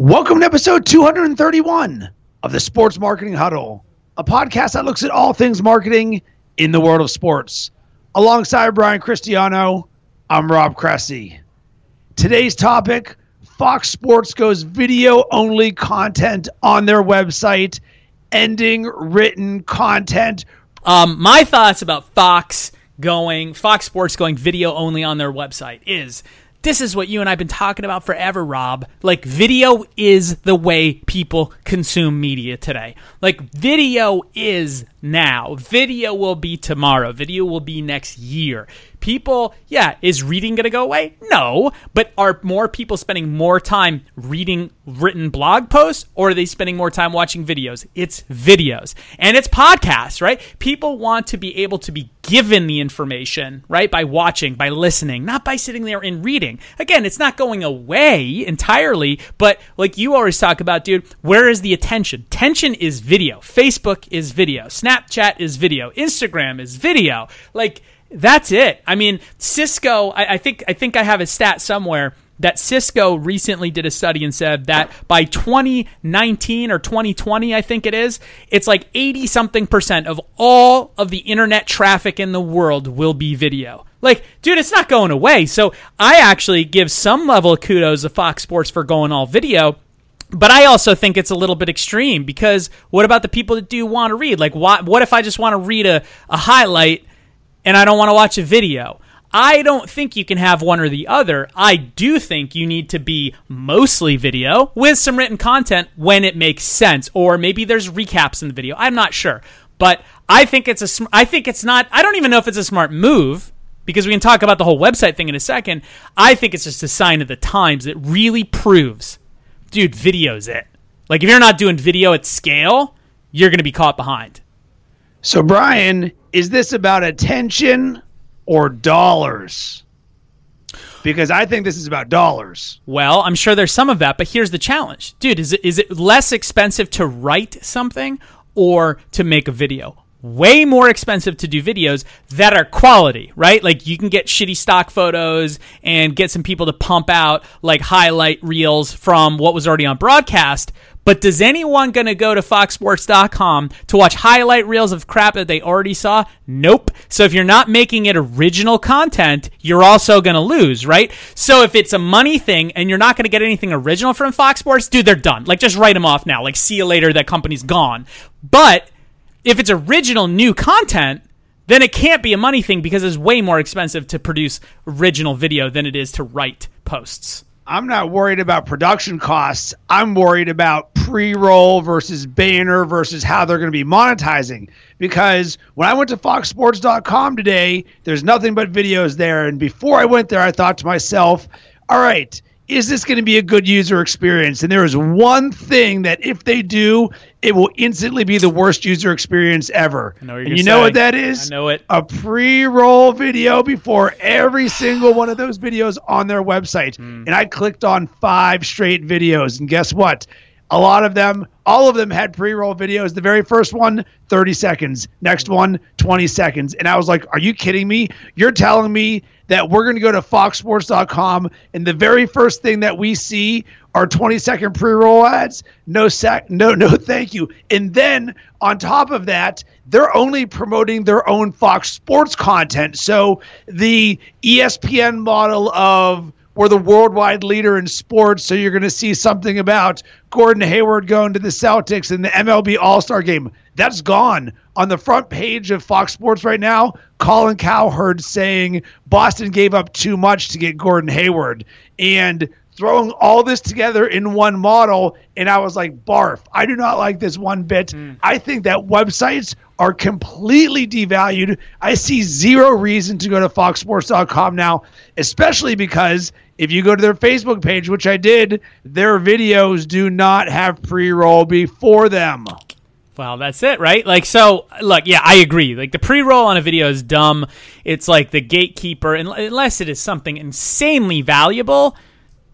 Welcome to episode 231 of the Sports Marketing Huddle, a podcast that looks at all things marketing in the world of sports. Alongside Brian Cristiano, I'm Rob Cressy. Today's topic Fox Sports goes video only content on their website, ending written content. Um, my thoughts about Fox going, Fox Sports going video only on their website is this is what you and I've been talking about forever, Rob. Like, video is the way people consume media today. Like, video is now. Video will be tomorrow. Video will be next year. People, yeah, is reading going to go away? No. But are more people spending more time reading written blog posts or are they spending more time watching videos? It's videos. And it's podcasts, right? People want to be able to be given the information, right? By watching, by listening, not by sitting there and reading. Again, it's not going away entirely, but like you always talk about, dude, where is the attention? Tension is video. Facebook is video. Snapchat is video. Instagram is video. Like, that's it. I mean, Cisco. I, I, think I think I have a stat somewhere that Cisco recently did a study and said that by 2019 or 2020, I think it is, it's like 80 something percent of all of the internet traffic in the world will be video. Like, dude, it's not going away. So I actually give some level of kudos to Fox Sports for going all video. But I also think it's a little bit extreme because what about the people that do want to read? Like, what, what if I just want to read a, a highlight and I don't want to watch a video. I don't think you can have one or the other. I do think you need to be mostly video with some written content when it makes sense, or maybe there's recaps in the video. I'm not sure, but I think it's a. Sm- I think it's not. I don't even know if it's a smart move because we can talk about the whole website thing in a second. I think it's just a sign of the times It really proves, dude, video's it. Like if you're not doing video at scale, you're going to be caught behind. So, Brian, is this about attention or dollars? Because I think this is about dollars. Well, I'm sure there's some of that, but here's the challenge. Dude, is it, is it less expensive to write something or to make a video? way more expensive to do videos that are quality, right? Like you can get shitty stock photos and get some people to pump out like highlight reels from what was already on broadcast. But does anyone going to go to foxsports.com to watch highlight reels of crap that they already saw? Nope. So if you're not making it original content, you're also going to lose, right? So if it's a money thing and you're not going to get anything original from Fox Sports, dude, they're done. Like just write them off now. Like see you later, that company's gone. But if it's original new content, then it can't be a money thing because it's way more expensive to produce original video than it is to write posts. I'm not worried about production costs. I'm worried about pre roll versus banner versus how they're going to be monetizing. Because when I went to foxsports.com today, there's nothing but videos there. And before I went there, I thought to myself, all right, is this going to be a good user experience? And there is one thing that if they do, it will instantly be the worst user experience ever. and you say. know what that is? I know it. A pre-roll video before every single one of those videos on their website. Mm. And I clicked on five straight videos, and guess what? A lot of them, all of them had pre-roll videos. The very first one, 30 seconds. Next one, 20 seconds. And I was like, are you kidding me? You're telling me that we're going to go to foxsports.com and the very first thing that we see are 20 second pre-roll ads no sec no no thank you and then on top of that they're only promoting their own fox sports content so the espn model of we're the worldwide leader in sports, so you're going to see something about Gordon Hayward going to the Celtics in the MLB All Star game. That's gone. On the front page of Fox Sports right now, Colin Cowherd saying Boston gave up too much to get Gordon Hayward. And throwing all this together in one model and I was like barf. I do not like this one bit. Mm. I think that websites are completely devalued. I see zero reason to go to foxsports.com now, especially because if you go to their Facebook page, which I did, their videos do not have pre-roll before them. Well, that's it, right? Like, so, look, yeah, I agree. Like, the pre roll on a video is dumb. It's like the gatekeeper, unless it is something insanely valuable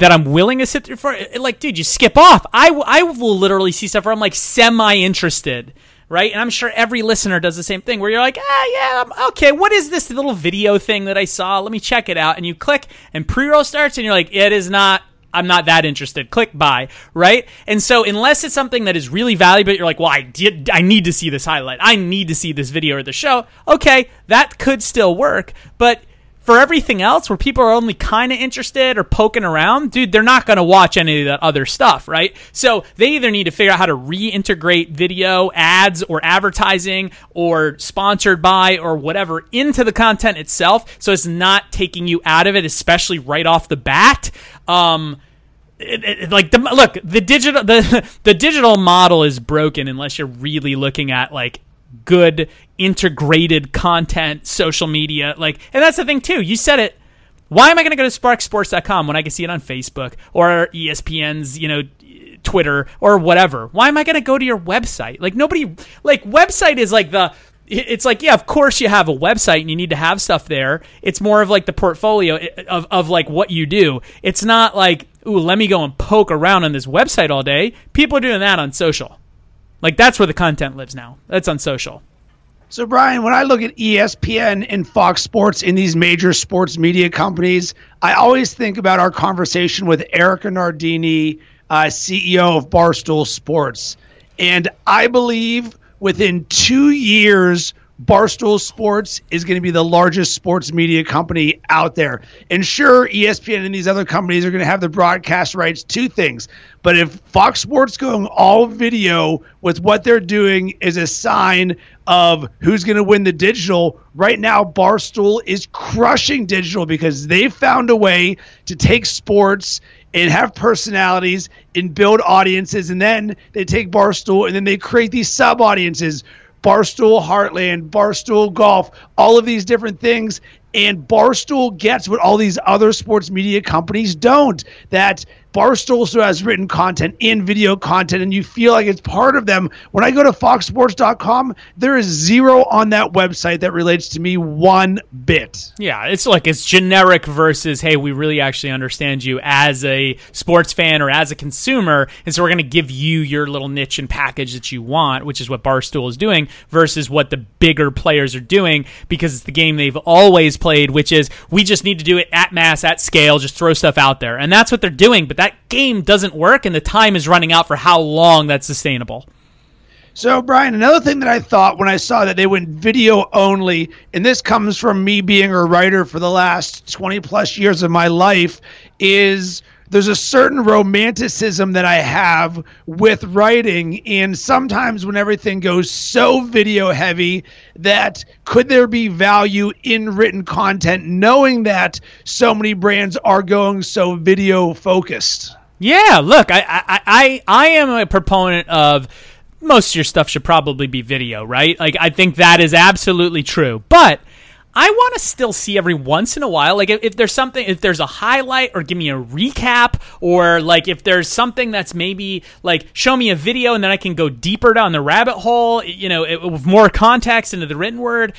that I'm willing to sit through for. Like, dude, you skip off. I, I will literally see stuff where I'm like semi interested, right? And I'm sure every listener does the same thing where you're like, ah, yeah, okay, what is this little video thing that I saw? Let me check it out. And you click, and pre roll starts, and you're like, it is not I'm not that interested. Click buy, right? And so unless it's something that is really valuable, you're like, well, I did, I need to see this highlight. I need to see this video or the show. Okay, that could still work, but for everything else where people are only kind of interested or poking around, dude, they're not going to watch any of that other stuff, right? So they either need to figure out how to reintegrate video, ads, or advertising, or sponsored by, or whatever into the content itself so it's not taking you out of it, especially right off the bat. Um, it, it, like the look the digital the the digital model is broken unless you're really looking at like good integrated content, social media. Like, and that's the thing too. You said it. Why am I going to go to foxsports.com when I can see it on Facebook or ESPN's, you know, Twitter or whatever? Why am I going to go to your website? Like nobody like website is like the it's like yeah of course you have a website and you need to have stuff there it's more of like the portfolio of, of like what you do it's not like ooh let me go and poke around on this website all day people are doing that on social like that's where the content lives now. That's on social. So Brian, when I look at ESPN and Fox Sports in these major sports media companies, I always think about our conversation with Erika Nardini, uh, CEO of Barstool Sports, and I believe within two years Barstool Sports is going to be the largest sports media company out there. And sure, ESPN and these other companies are going to have the broadcast rights to things. But if Fox Sports going all video with what they're doing is a sign of who's going to win the digital, right now Barstool is crushing digital because they found a way to take sports and have personalities and build audiences. And then they take Barstool and then they create these sub audiences Barstool Heartland, Barstool Golf, all of these different things. And Barstool gets what all these other sports media companies don't. That Barstool also has written content in video content, and you feel like it's part of them. When I go to foxsports.com, there is zero on that website that relates to me one bit. Yeah, it's like it's generic versus, hey, we really actually understand you as a sports fan or as a consumer, and so we're going to give you your little niche and package that you want, which is what Barstool is doing, versus what the bigger players are doing because it's the game they've always played, which is we just need to do it at mass, at scale, just throw stuff out there. And that's what they're doing, but that game doesn't work and the time is running out for how long that's sustainable. So, Brian, another thing that I thought when I saw that they went video only, and this comes from me being a writer for the last 20 plus years of my life, is there's a certain romanticism that I have with writing. And sometimes when everything goes so video heavy, that could there be value in written content, knowing that so many brands are going so video focused? Yeah, look, I, I, I, I am a proponent of most of your stuff should probably be video, right? Like, I think that is absolutely true. But I want to still see every once in a while, like if, if, there's something, if there's a highlight or give me a recap, or like if there's something that's maybe like show me a video and then I can go deeper down the rabbit hole, you know, it, with more context into the written word.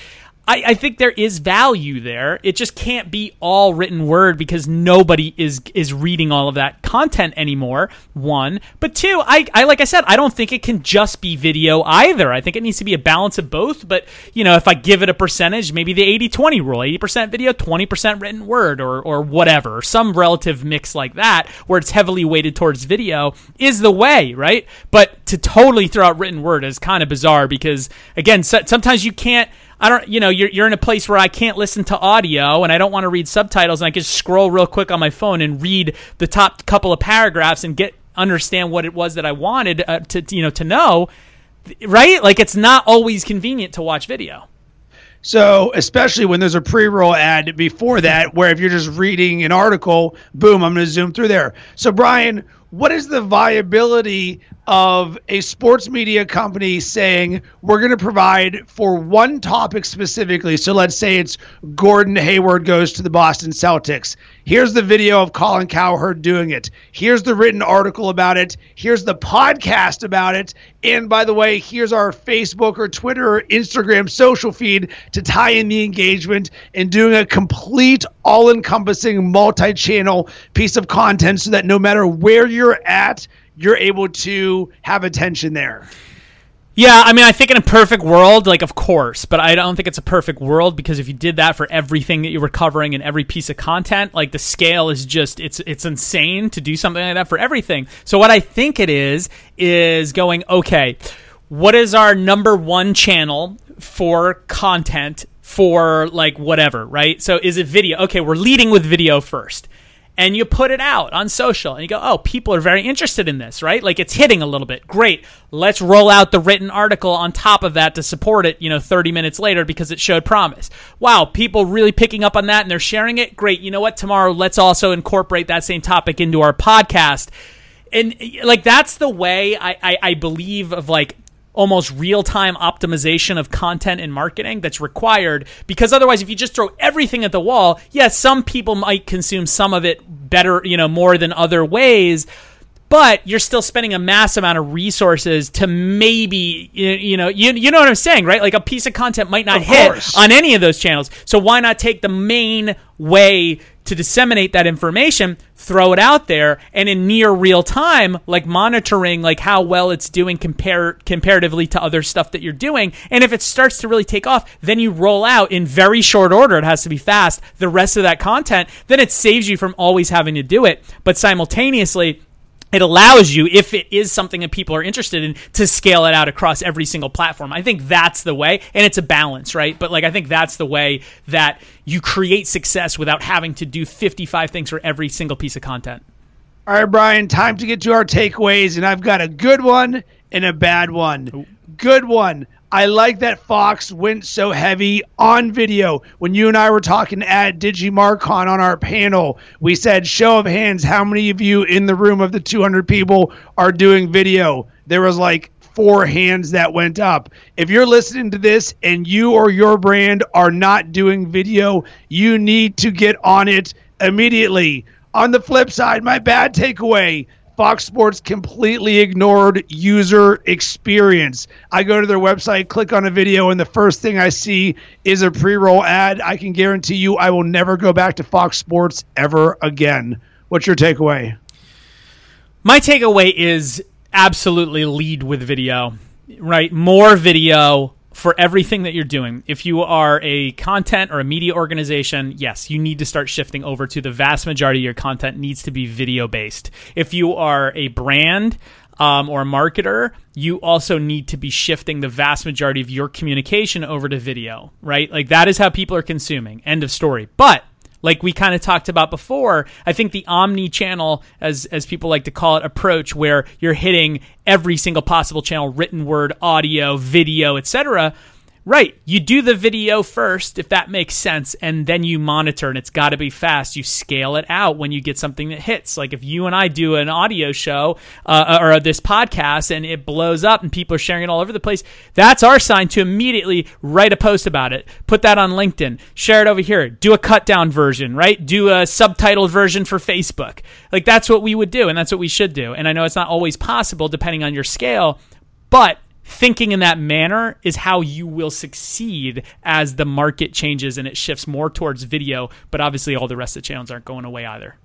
I, I, think there is value there. It just can't be all written word because nobody is is reading all of that content anymore. One, but two, I, I like I said, I don't think it can just be video either. I think it needs to be a balance of both. But you know, if I give it a percentage, maybe the 80-20 rule, eighty percent video, twenty percent written word, or or whatever, some relative mix like that, where it's heavily weighted towards video, is the way, right? But to totally throw out written word is kind of bizarre because again, so, sometimes you can't I don't, you know, you're, you're in a place where I can't listen to audio and I don't want to read subtitles and I can just scroll real quick on my phone and read the top couple of paragraphs and get understand what it was that I wanted uh, to, you know, to know, right? Like it's not always convenient to watch video. So, especially when there's a pre roll ad before that, where if you're just reading an article, boom, I'm going to zoom through there. So, Brian, what is the viability of a sports media company saying we're going to provide for one topic specifically? So let's say it's Gordon Hayward goes to the Boston Celtics. Here's the video of Colin Cowherd doing it. Here's the written article about it. Here's the podcast about it. And by the way, here's our Facebook or Twitter or Instagram social feed to tie in the engagement and doing a complete all encompassing multi channel piece of content so that no matter where you're at, you're able to have attention there. Yeah, I mean, I think in a perfect world, like, of course, but I don't think it's a perfect world because if you did that for everything that you were covering in every piece of content, like the scale is just it's it's insane to do something like that for everything. So what I think it is is going okay. What is our number one channel for content for like whatever, right? So is it video? Okay, we're leading with video first and you put it out on social and you go, oh, people are very interested in this, right? Like it's hitting a little bit. Great. Let's roll out the written article on top of that to support it, you know, 30 minutes later because it showed promise. Wow, people really picking up on that and they're sharing it. Great. You know what? Tomorrow, let's also incorporate that same topic into our podcast. And like that's the way I, I, I believe of like almost real time optimization of content and marketing that's required because otherwise if you just throw everything at the wall yes yeah, some people might consume some of it better you know more than other ways but you're still spending a mass amount of resources to maybe you, know you, you know what I'm saying right like a piece of content might not of hit course. on any of those channels so why not take the main way to disseminate that information throw it out there and in near real time like monitoring like how well it's doing compare comparatively to other stuff that you're doing. And if it starts to really take off then you roll out in very short order. It has to be fast. The rest of that content then it saves you from always having to do it. But simultaneously it allows you, if it is something that people are interested in, to scale it out across every single platform. I think that's the way, and it's a balance, right? But like, I think that's the way that you create success without having to do 55 things for every single piece of content. All right, Brian, time to get to our takeaways, and I've got a good one and a bad one. Good one. I like that Fox went so heavy on video. When you and I were talking at DigiMarCon on our panel, we said, show of hands, how many of you in the room of the 200 people are doing video? There was like four hands that went up. If you're listening to this and you or your brand are not doing video, you need to get on it immediately. On the flip side, my bad takeaway Fox Sports completely ignored user experience. I go to their website, click on a video, and the first thing I see is a pre roll ad. I can guarantee you I will never go back to Fox Sports ever again. What's your takeaway? My takeaway is absolutely lead with video, right? More video, for everything that you're doing. If you are a content or a media organization, yes, you need to start shifting over to the vast majority of your content needs to be video based. If you are a brand, um, or a marketer, you also need to be shifting the vast majority of your communication over to video, right? Like that is how people are consuming. End of story. But like we kind of talked about before, I think the omni channel, as as people like to call it, approach where you're hitting every single possible channel, written word, audio, video, etc. Right. You do the video first, if that makes sense, and then you monitor, and it's got to be fast. You scale it out when you get something that hits. Like if you and I do an audio show uh, or this podcast and it blows up and people are sharing it all over the place, that's our sign to immediately write a post about it, put that on LinkedIn, share it over here, do a cut down version, right? Do a subtitled version for Facebook. Like that's what we would do, and that's what we should do. And I know it's not always possible depending on your scale, but thinking in that manner is how you will succeed as the market changes and it shifts more towards video. But obviously, all the rest of the channels aren't going away either.